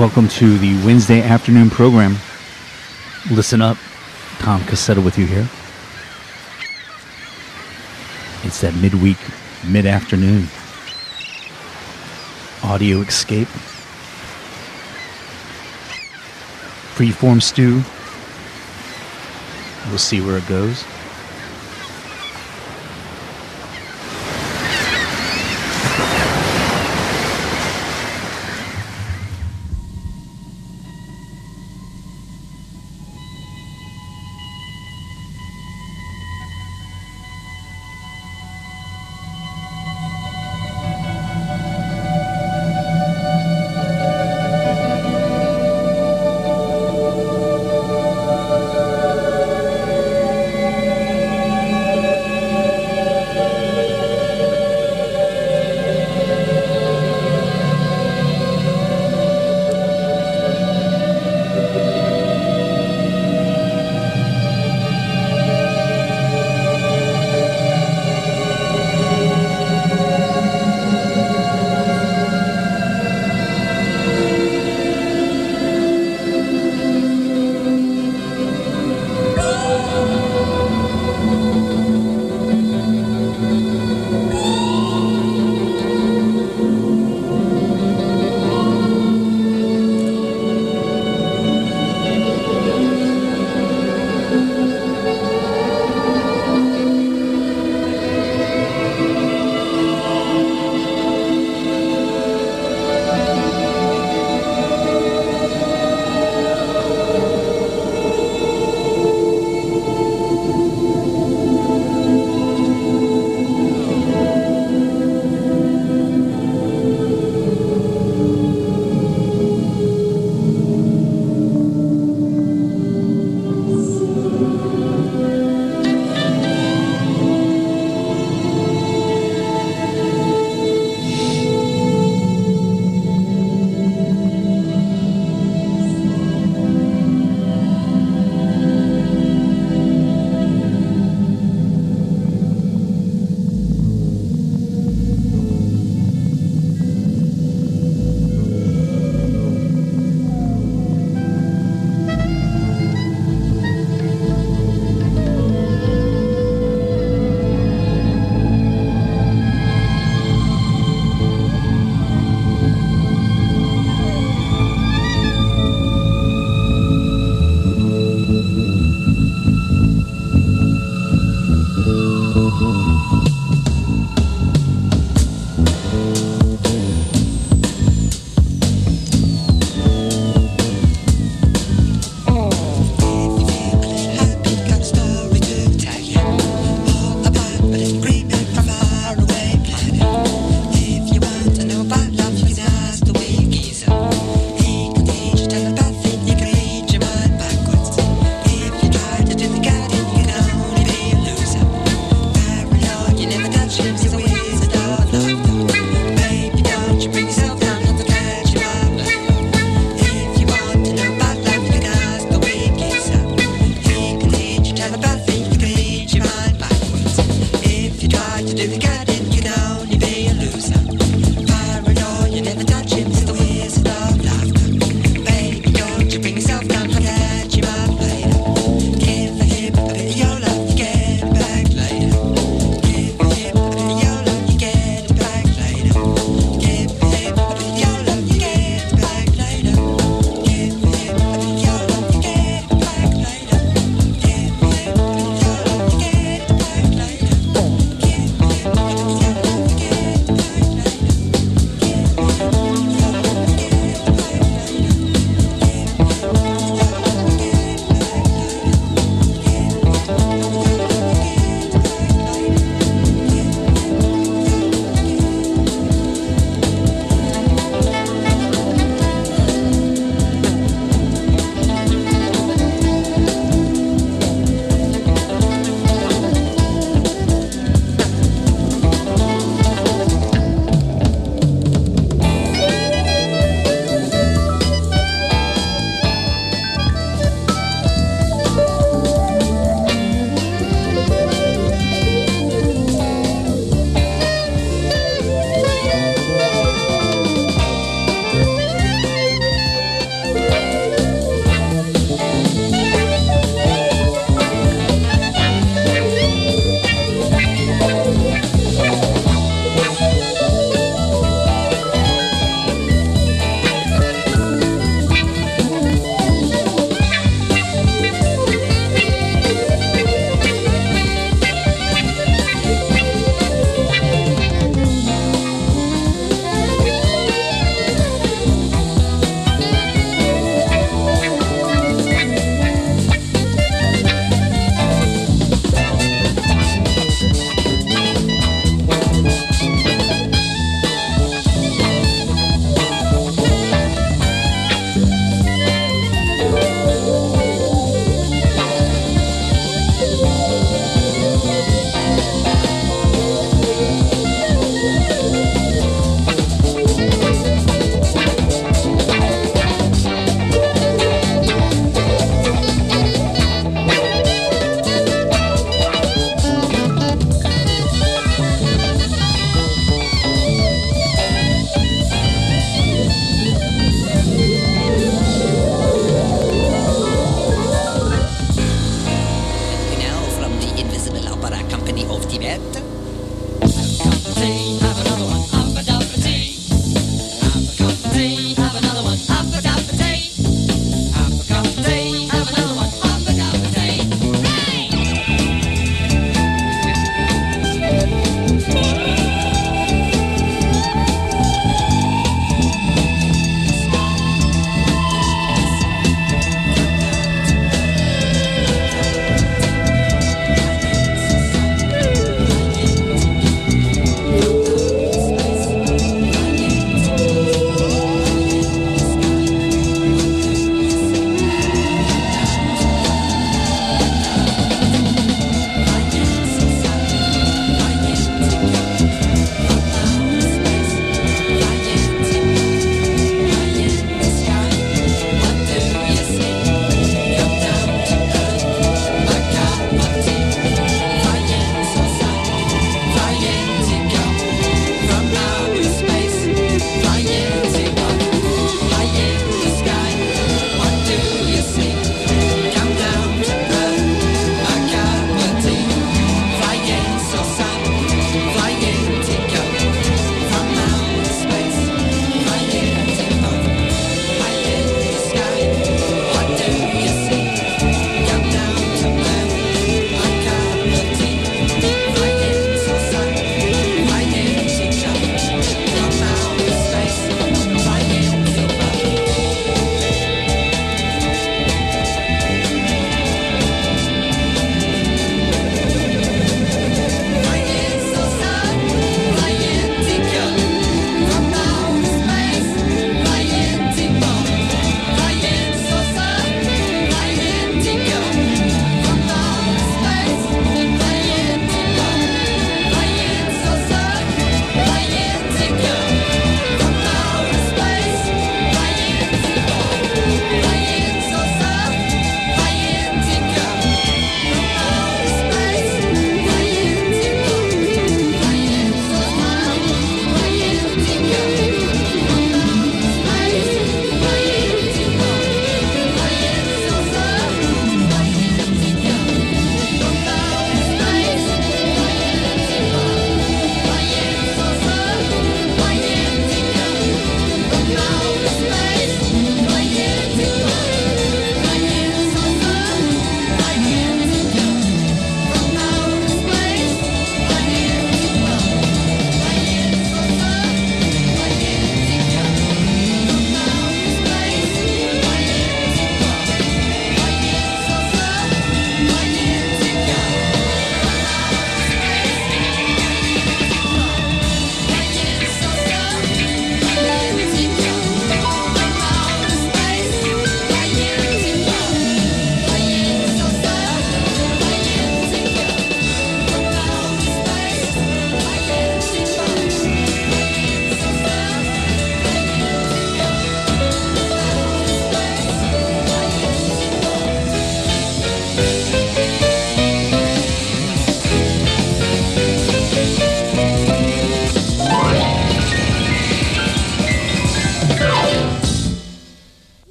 Welcome to the Wednesday afternoon program. Listen up. Tom Cassetta with you here. It's that midweek, mid afternoon audio escape. Freeform stew. We'll see where it goes.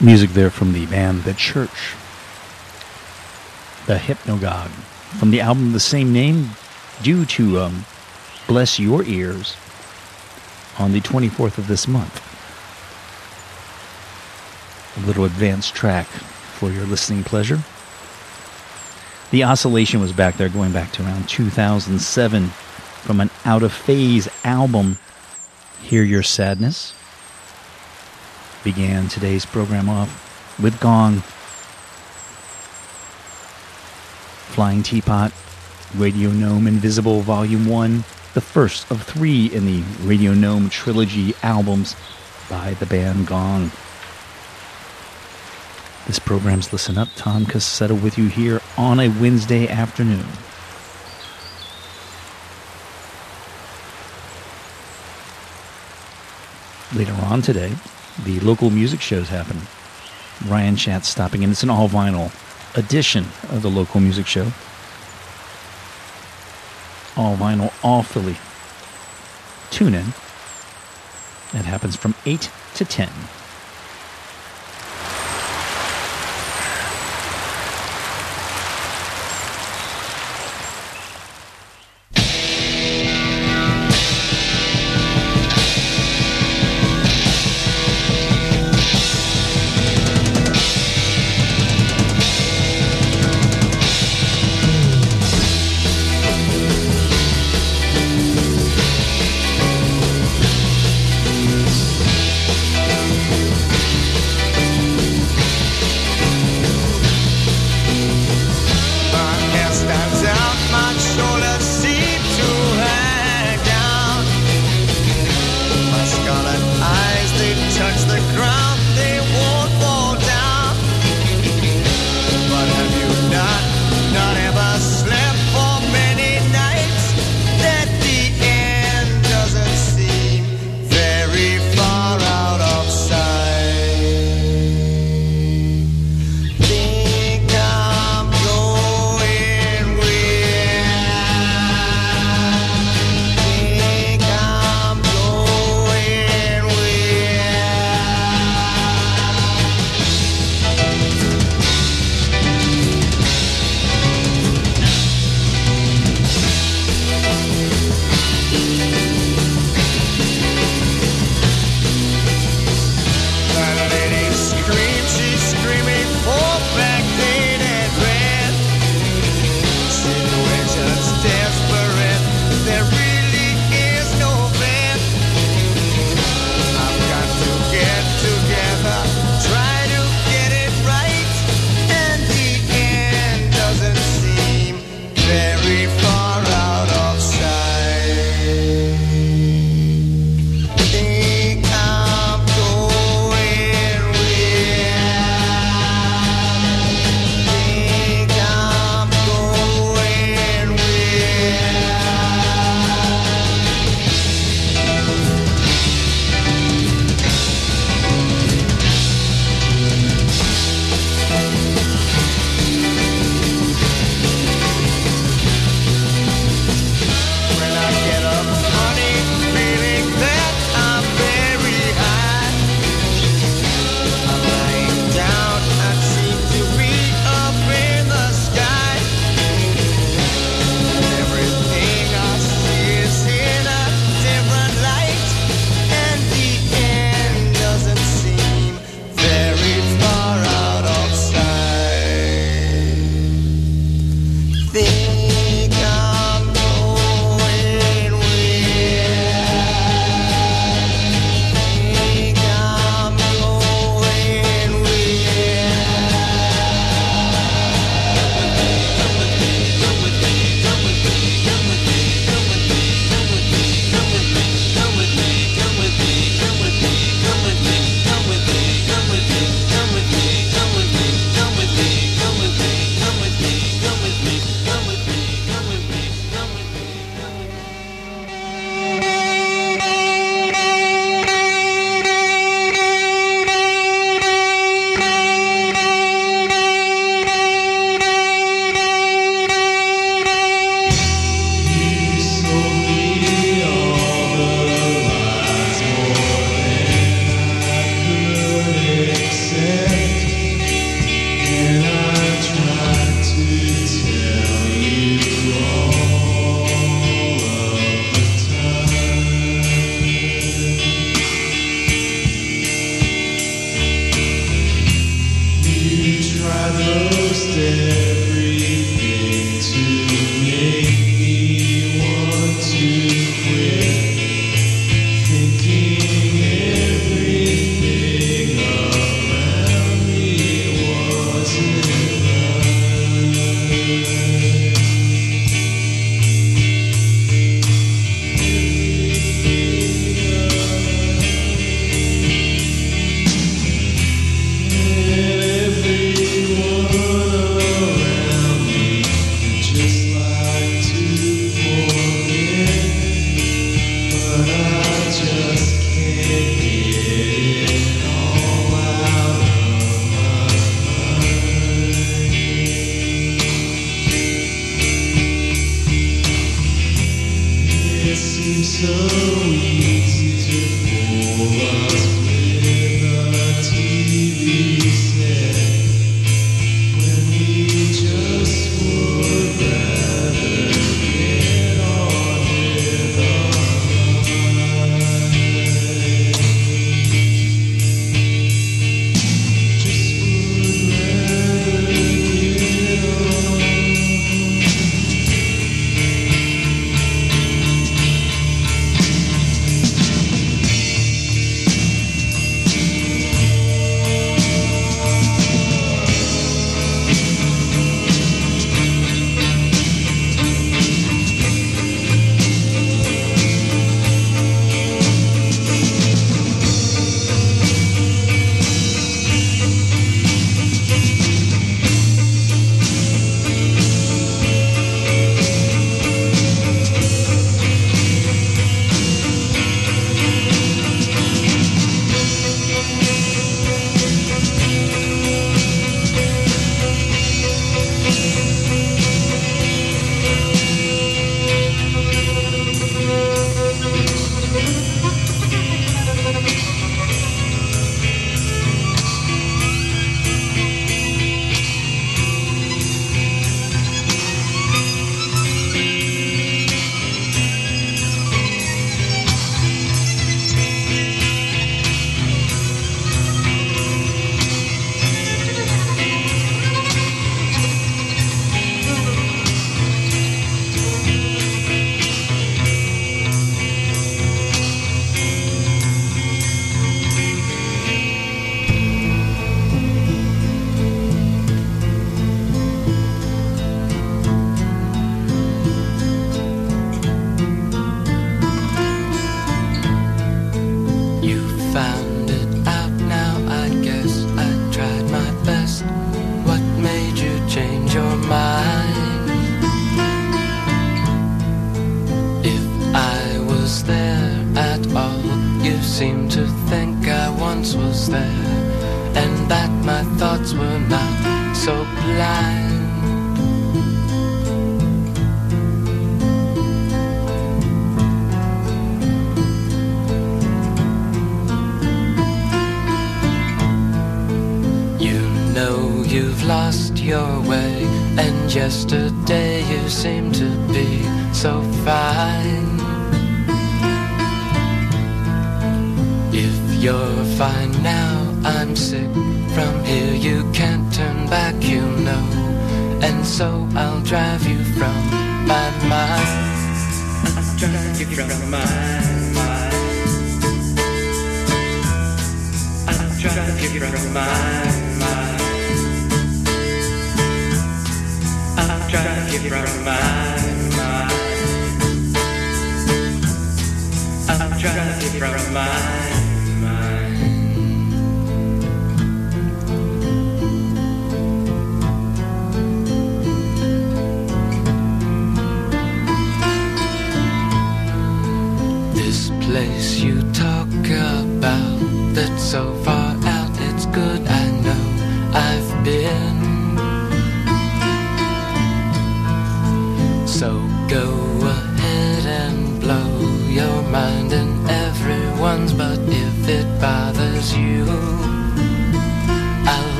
Music there from the band The Church. The Hypnogogue. From the album the same name, due to um, Bless Your Ears on the 24th of this month. A little advanced track for your listening pleasure. The oscillation was back there going back to around 2007 from an Out of Phase album, Hear Your Sadness began today's program off with Gong, Flying Teapot, Radio Gnome Invisible Volume 1, the first of three in the Radio Gnome trilogy albums by the band Gong. This program's Listen Up. Tom Cassetta with you here on a Wednesday afternoon. Later on today, the local music shows happen. Ryan Schatz stopping in. It's an all vinyl edition of the local music show. All vinyl, all Philly. Tune in. It happens from 8 to 10.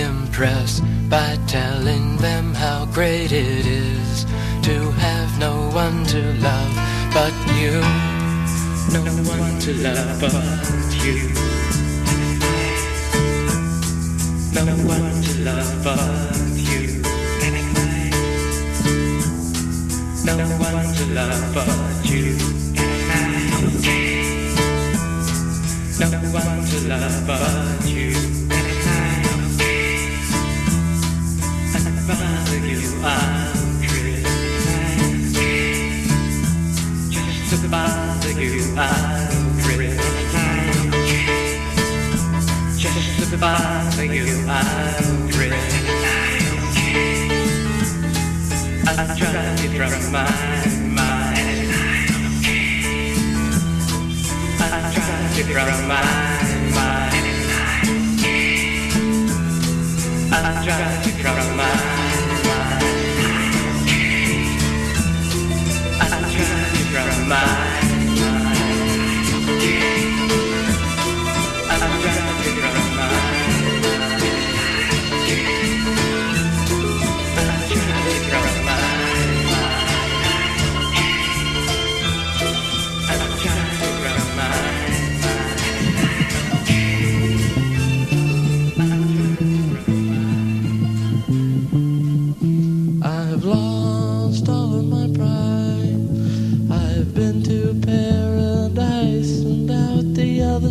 impress by telling them how great it is to have no one to love but you. No, no one to love but you. No one to love but you. No one to love but you. No one to love but you. you I'm. Just you I'm dreaming. Just about you I'm dreaming. I drive you from my mind. I drive you from my mind. I drive you from my mind. mind.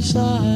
side.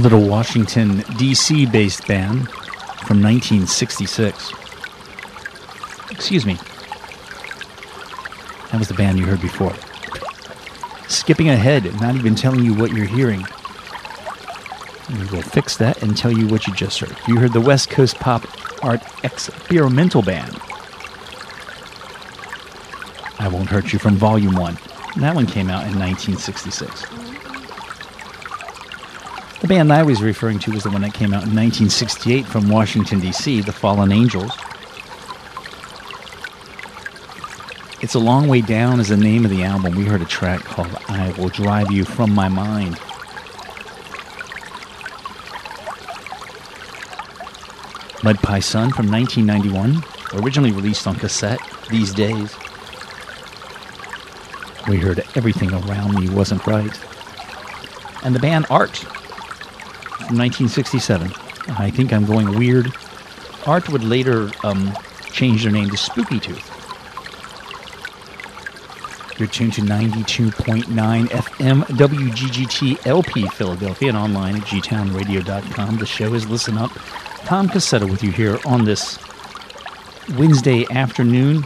Little Washington, D.C. based band from 1966. Excuse me. That was the band you heard before. Skipping ahead, not even telling you what you're hearing. We will fix that and tell you what you just heard. You heard the West Coast Pop Art Experimental Band. I Won't Hurt You from Volume 1. That one came out in 1966. The band I was referring to was the one that came out in 1968 from Washington, D.C., The Fallen Angels. It's a Long Way Down is the name of the album. We heard a track called I Will Drive You From My Mind. Mud Pie Sun from 1991, originally released on cassette these days. We heard Everything Around Me Wasn't Right. And the band Art from 1967. I think I'm going weird. Art would later um, change their name to Spooky Tooth. You're tuned to 92.9 FM WGGT LP Philadelphia and online at gtownradio.com. The show is Listen Up. Tom Cassetta with you here on this Wednesday afternoon.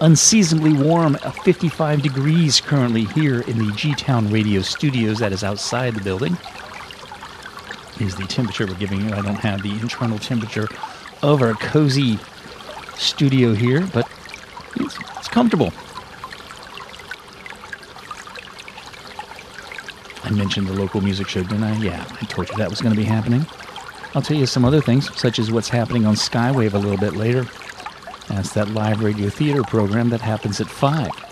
Unseasonably warm, uh, 55 degrees currently here in the G Town Radio studios that is outside the building is the temperature we're giving you. I don't have the internal temperature of our cozy studio here, but it's, it's comfortable. I mentioned the local music show, didn't I? Yeah, I told you that was going to be happening. I'll tell you some other things, such as what's happening on Skywave a little bit later. That's that live radio theater program that happens at 5.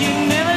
you never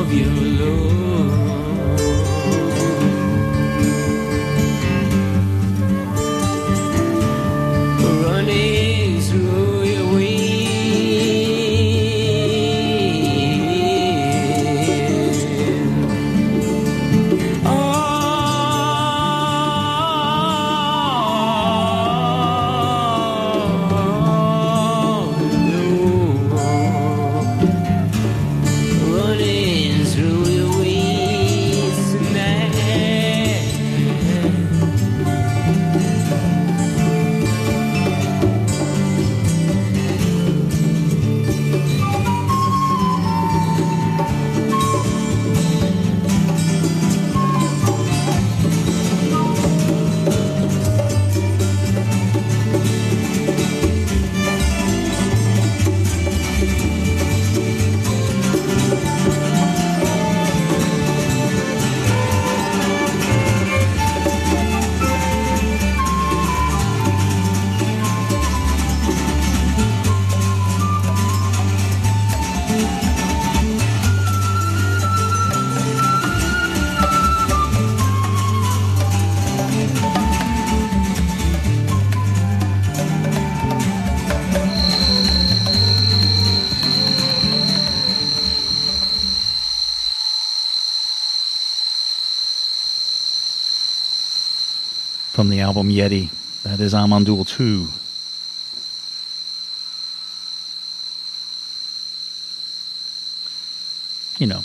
of your. Album Yeti. That is Amon Düül 2. You know,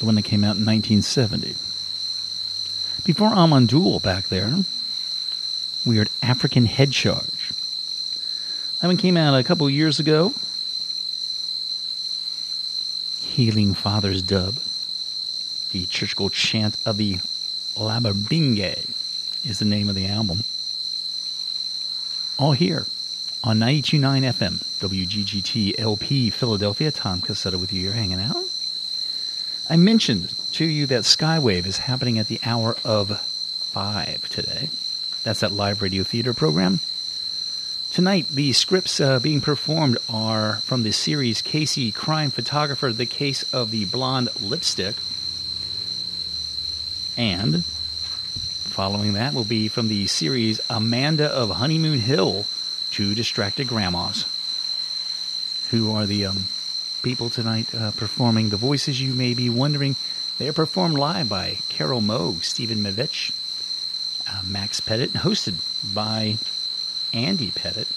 the one that came out in 1970. Before Amon Düül back there, we heard African Head Charge. That one came out a couple years ago. Healing Father's Dub. The church chant of the Lababinge is the name of the album. All here on 92.9 FM, WGGT LP Philadelphia. Tom Cassetta with you here hanging out. I mentioned to you that Skywave is happening at the hour of 5 today. That's that live radio theater program. Tonight, the scripts uh, being performed are from the series Casey Crime Photographer, The Case of the Blonde Lipstick. And Following that will be from the series Amanda of Honeymoon Hill, to Distracted Grandmas. Who are the um, people tonight uh, performing the voices you may be wondering? They are performed live by Carol Moe, Stephen Mevich, uh, Max Pettit, and hosted by Andy Pettit.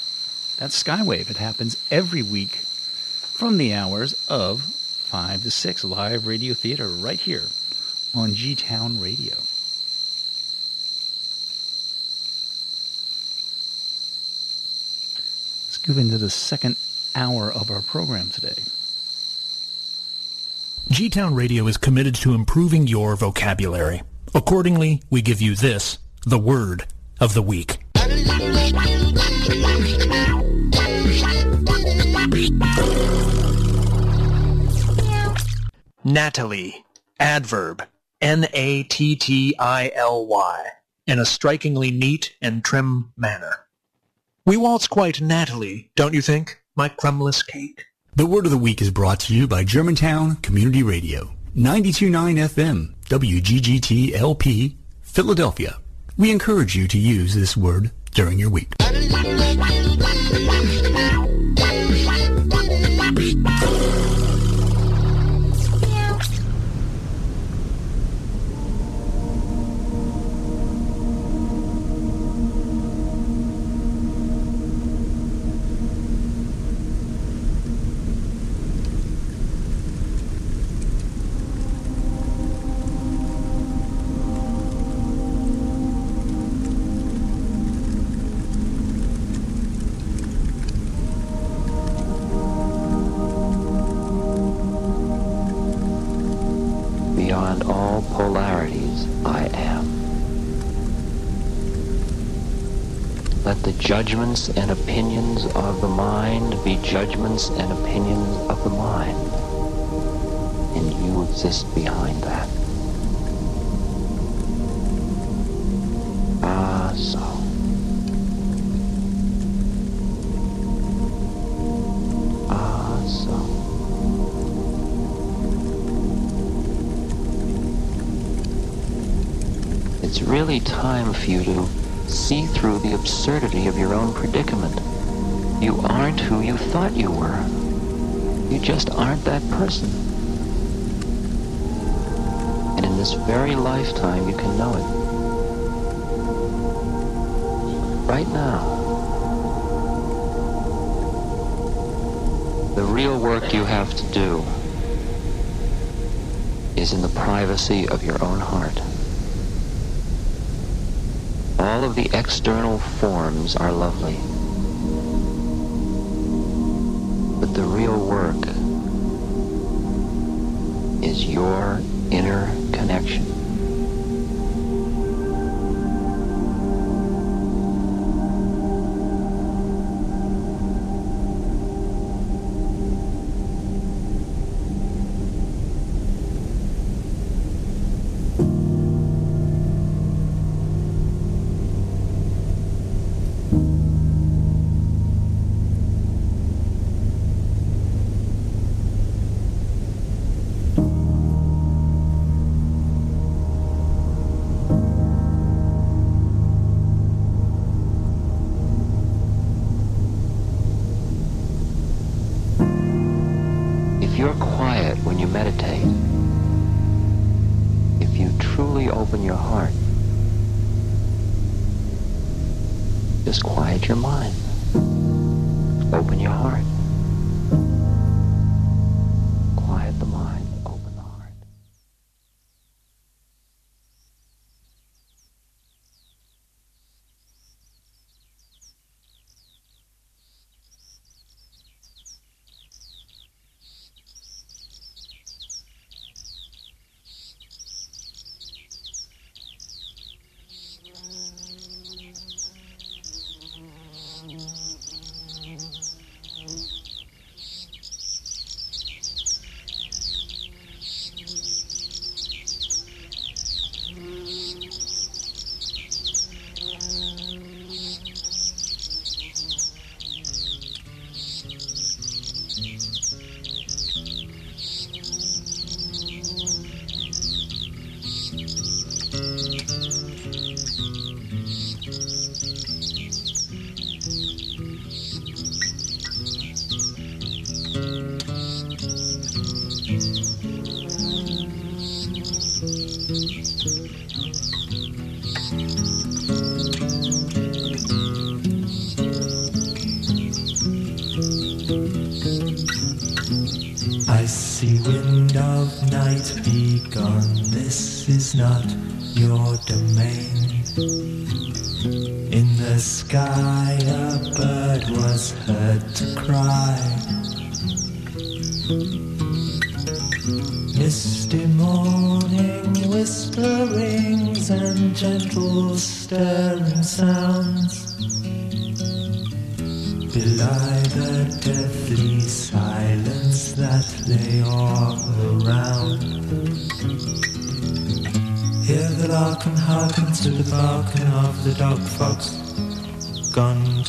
That's Skywave. It happens every week from the hours of 5 to 6 live radio theater right here on G Town Radio. Move into the second hour of our program today. G Town Radio is committed to improving your vocabulary. Accordingly, we give you this, the word of the week. Nattily, adverb, N-A-T-T-I-L-Y, in a strikingly neat and trim manner. We waltz quite nattily, don't you think, my crumbless cake? The word of the week is brought to you by Germantown Community Radio, 92.9 FM, WGGT LP, Philadelphia. We encourage you to use this word during your week. Judgments and opinions of the mind be judgments and opinions of the mind. And you exist behind that. Ah, so. Ah, so. It's really time for you to see through the absurdity of your own predicament. You aren't who you thought you were. You just aren't that person. And in this very lifetime, you can know it. Right now. The real work you have to do is in the privacy of your own heart. All of the external forms are lovely. But the real work is your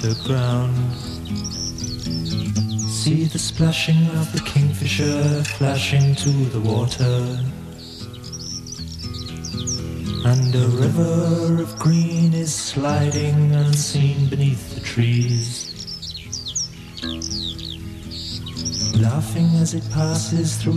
the ground. See the splashing of the kingfisher flashing to the water. And a river of green is sliding unseen beneath the trees. Laughing as it passes through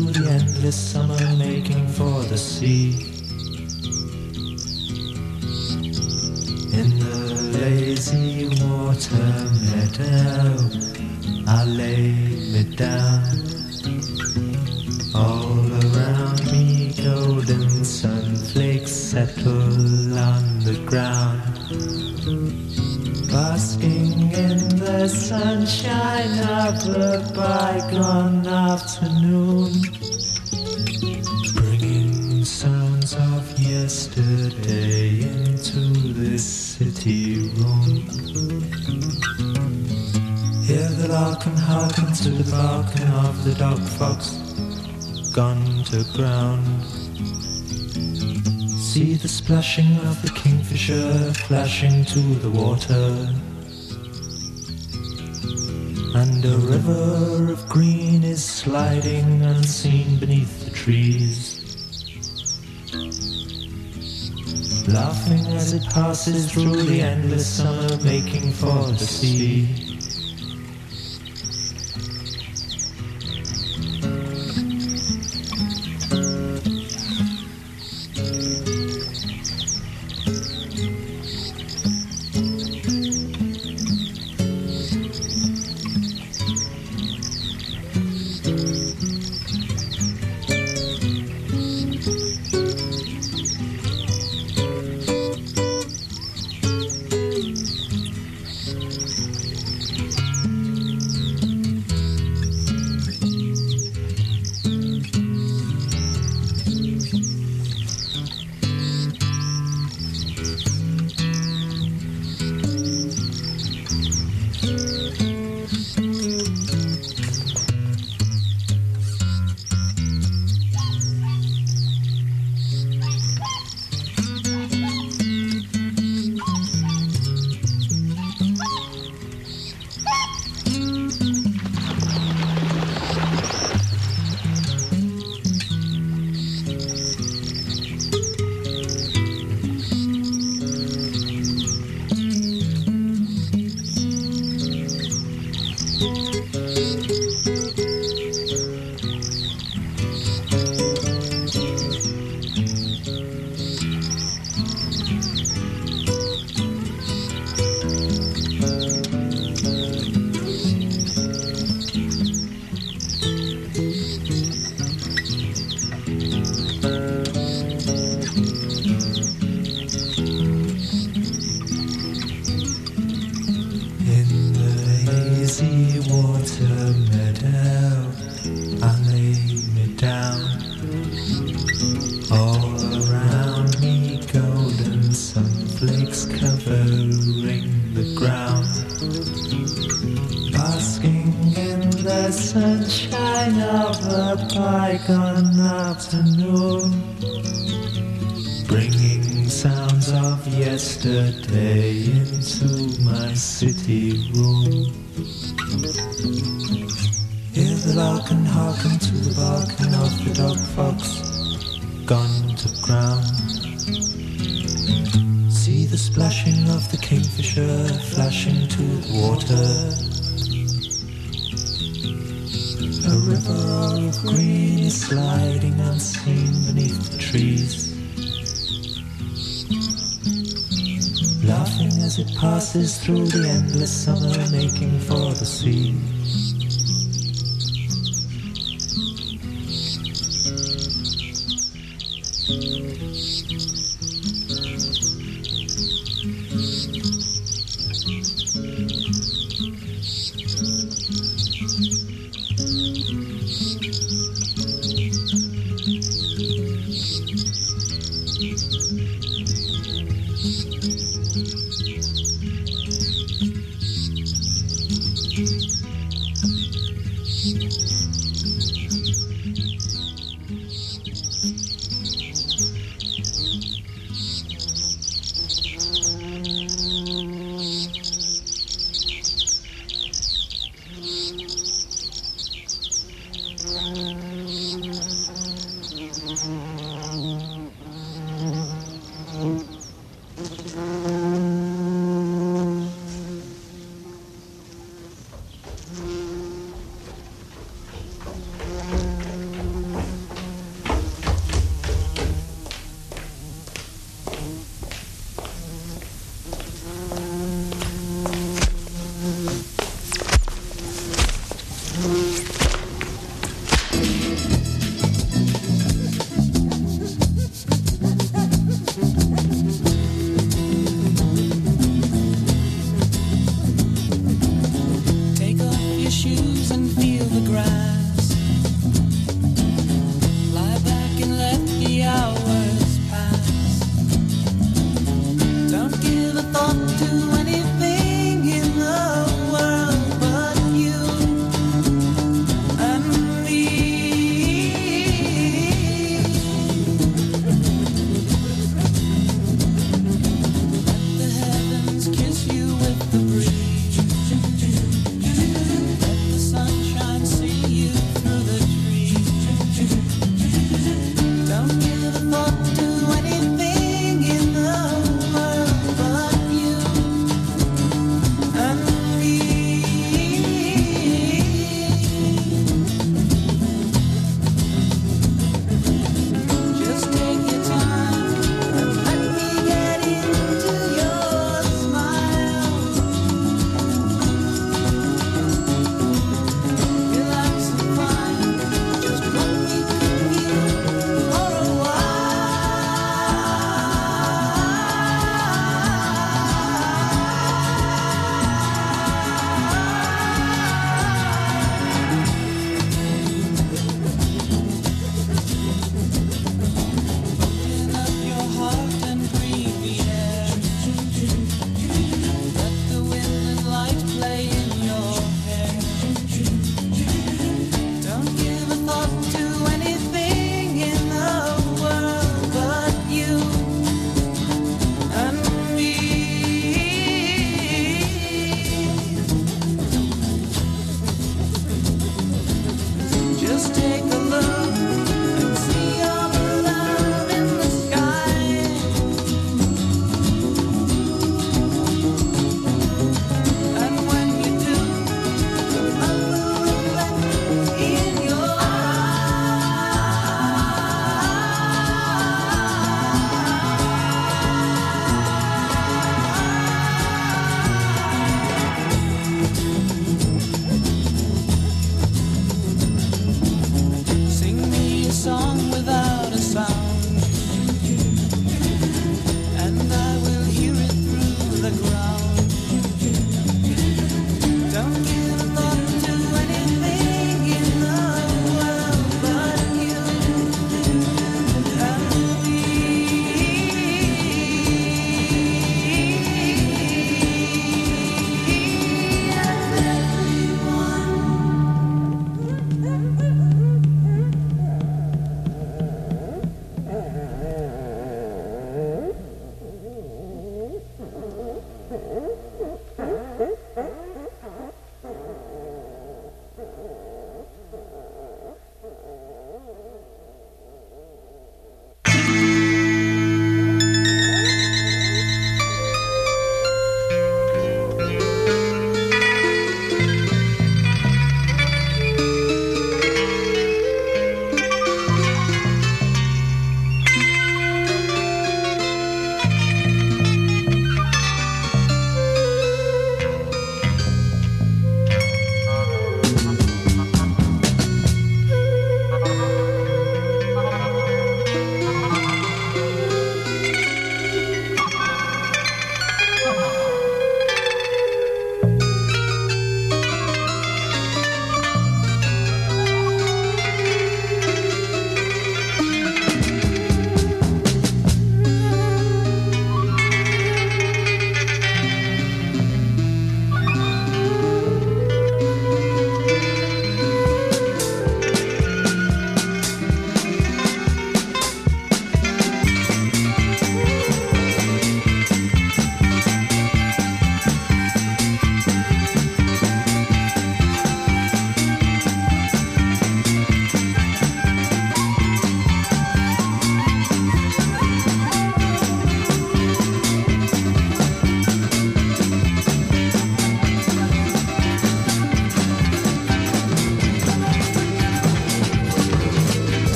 of the kingfisher flashing to the water. And a river of green is sliding unseen beneath the trees. Laughing as it passes through the endless summer, making for the sea.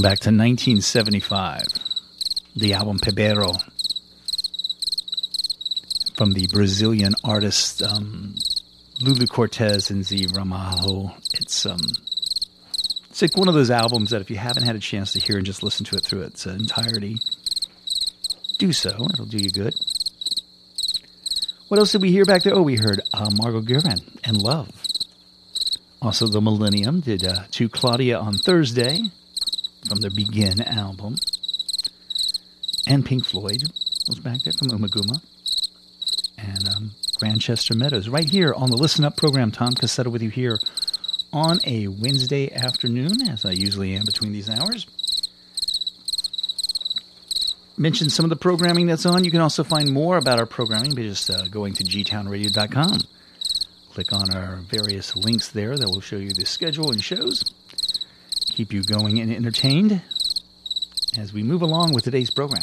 Going back to 1975, the album Paêbirú from the Brazilian artist um, Lula Côrtes and Zé Ramalho. It's um, it's like one of those albums that if you haven't had a chance to hear and just listen to it through its entirety, do so. It'll do you good. What else did we hear back there? Oh, we heard uh, Margo Guryan and Love. Also, the Millennium did uh, To Claudia on Thursday from their Begin album. And Pink Floyd was back there from Ummagumma. And um, Grantchester Meadows, right here on the Listen Up program. Tom Cassetta with you here on a Wednesday afternoon, as I usually am between these hours. Mention some of the programming that's on. You can also find more about our programming by just uh, going to gtownradio.com. Click on our various links there that will show you the schedule and shows. Keep you going and entertained as we move along with today's program.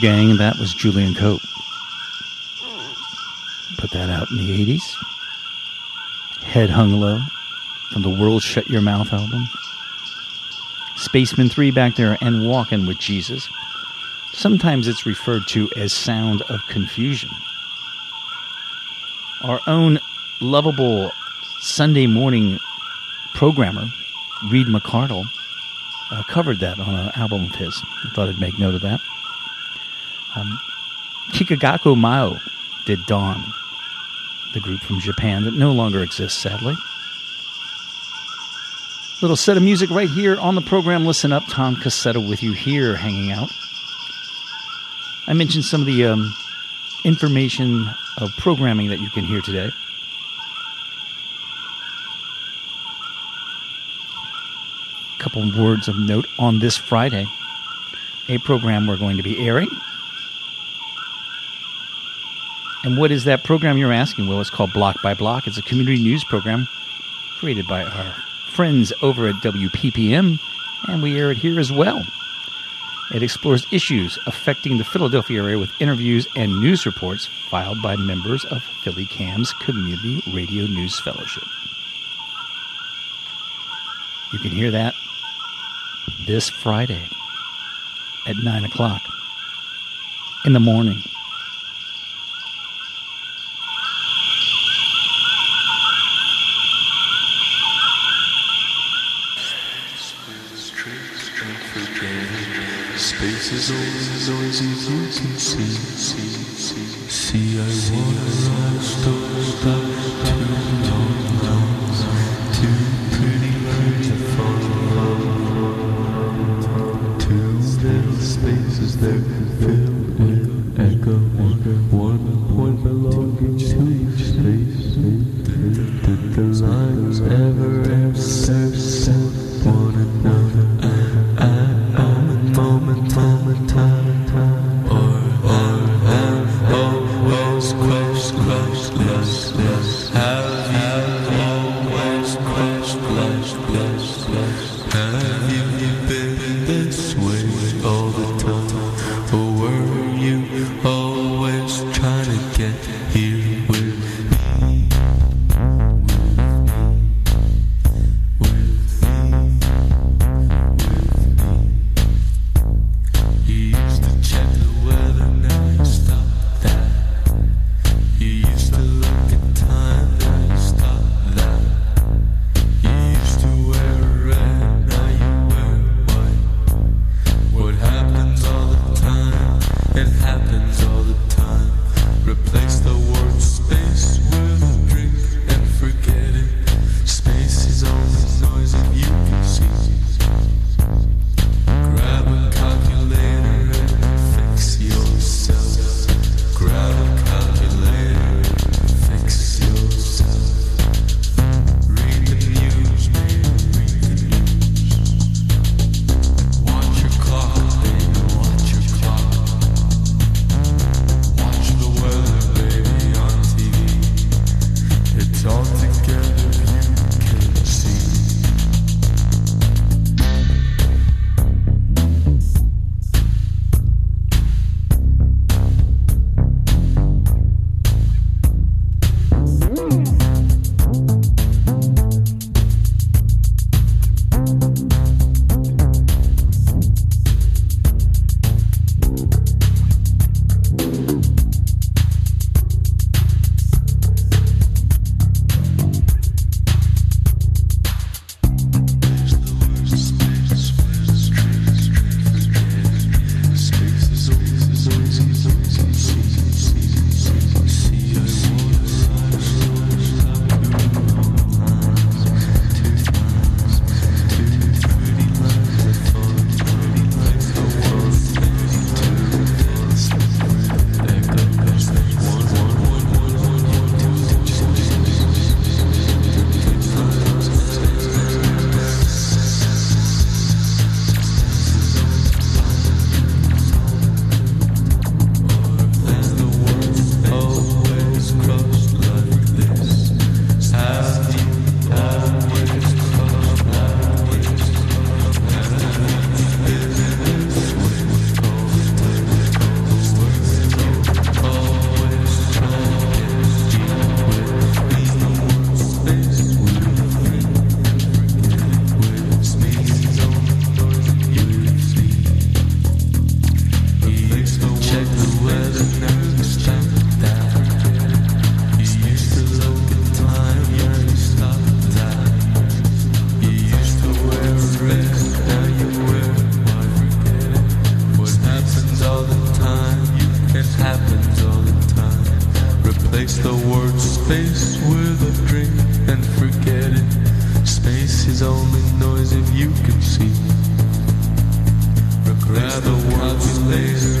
Gang, that was Julian Cope. Put that out in the 80s. Head Hung Low from the World Shut Your Mouth album. Spacemen 3 back there and Walking with Jesus. Sometimes it's referred to as Sound of Confusion. Our own lovable Sunday morning programmer, Reed McCardle, uh, covered that on an album of his. I thought I'd make note of that. Kikagaku Moyo did Dawn, the group from Japan that no longer exists, sadly. Little set of music right here on the program. Listen up, Tom Cassetta with you here, hanging out. I mentioned some of the um, information of programming that you can hear today. A couple words of note on this Friday. A program we're going to be airing. And what is that program you're asking? Well, it's called Block by Block. It's a community news program created by our friends over at WPPM, and we air it here as well. It explores issues affecting the Philadelphia area with interviews and news reports filed by members of Philly CAM's Community Radio News Fellowship. You can hear that this Friday at 9 o'clock in the morning. This always as you can see. See, I wanna run, stop, stop, little spaces there. later.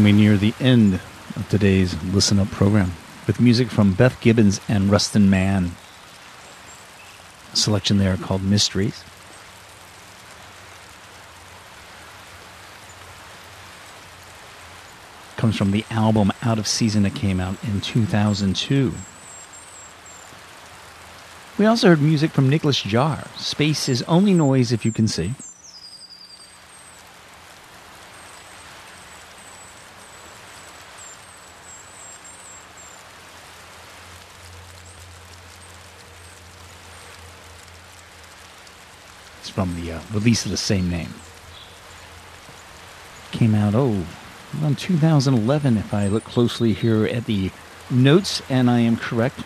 And we near the end of today's Listen Up program with music from Beth Gibbons and Rustin Man. A selection there called Mysteries. Comes from the album Out of Season that came out in 2002. We also heard music from Nicolas Jaar. Space is only noise if you can see. It's from the uh, release of the same name. Came out, oh, around 2011, if I look closely here at the notes, and I am correct.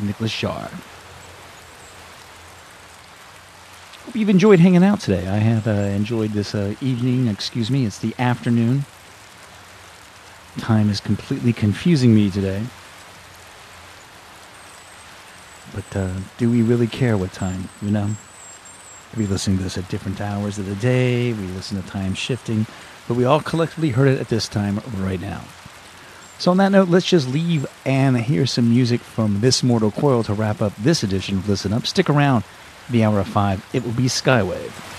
Nicolas Jaar. Hope you've enjoyed hanging out today. I have uh, enjoyed this uh, evening. Excuse me, it's the afternoon. Time is completely confusing me today. But uh, do we really care what time? You know, we listening to this at different hours of the day. We listen to time shifting, but we all collectively heard it at this time right now. So on that note, let's just leave and hear some music from this mortal coil to wrap up this edition of Listen Up. Stick around, the hour of five. It will be Skywave.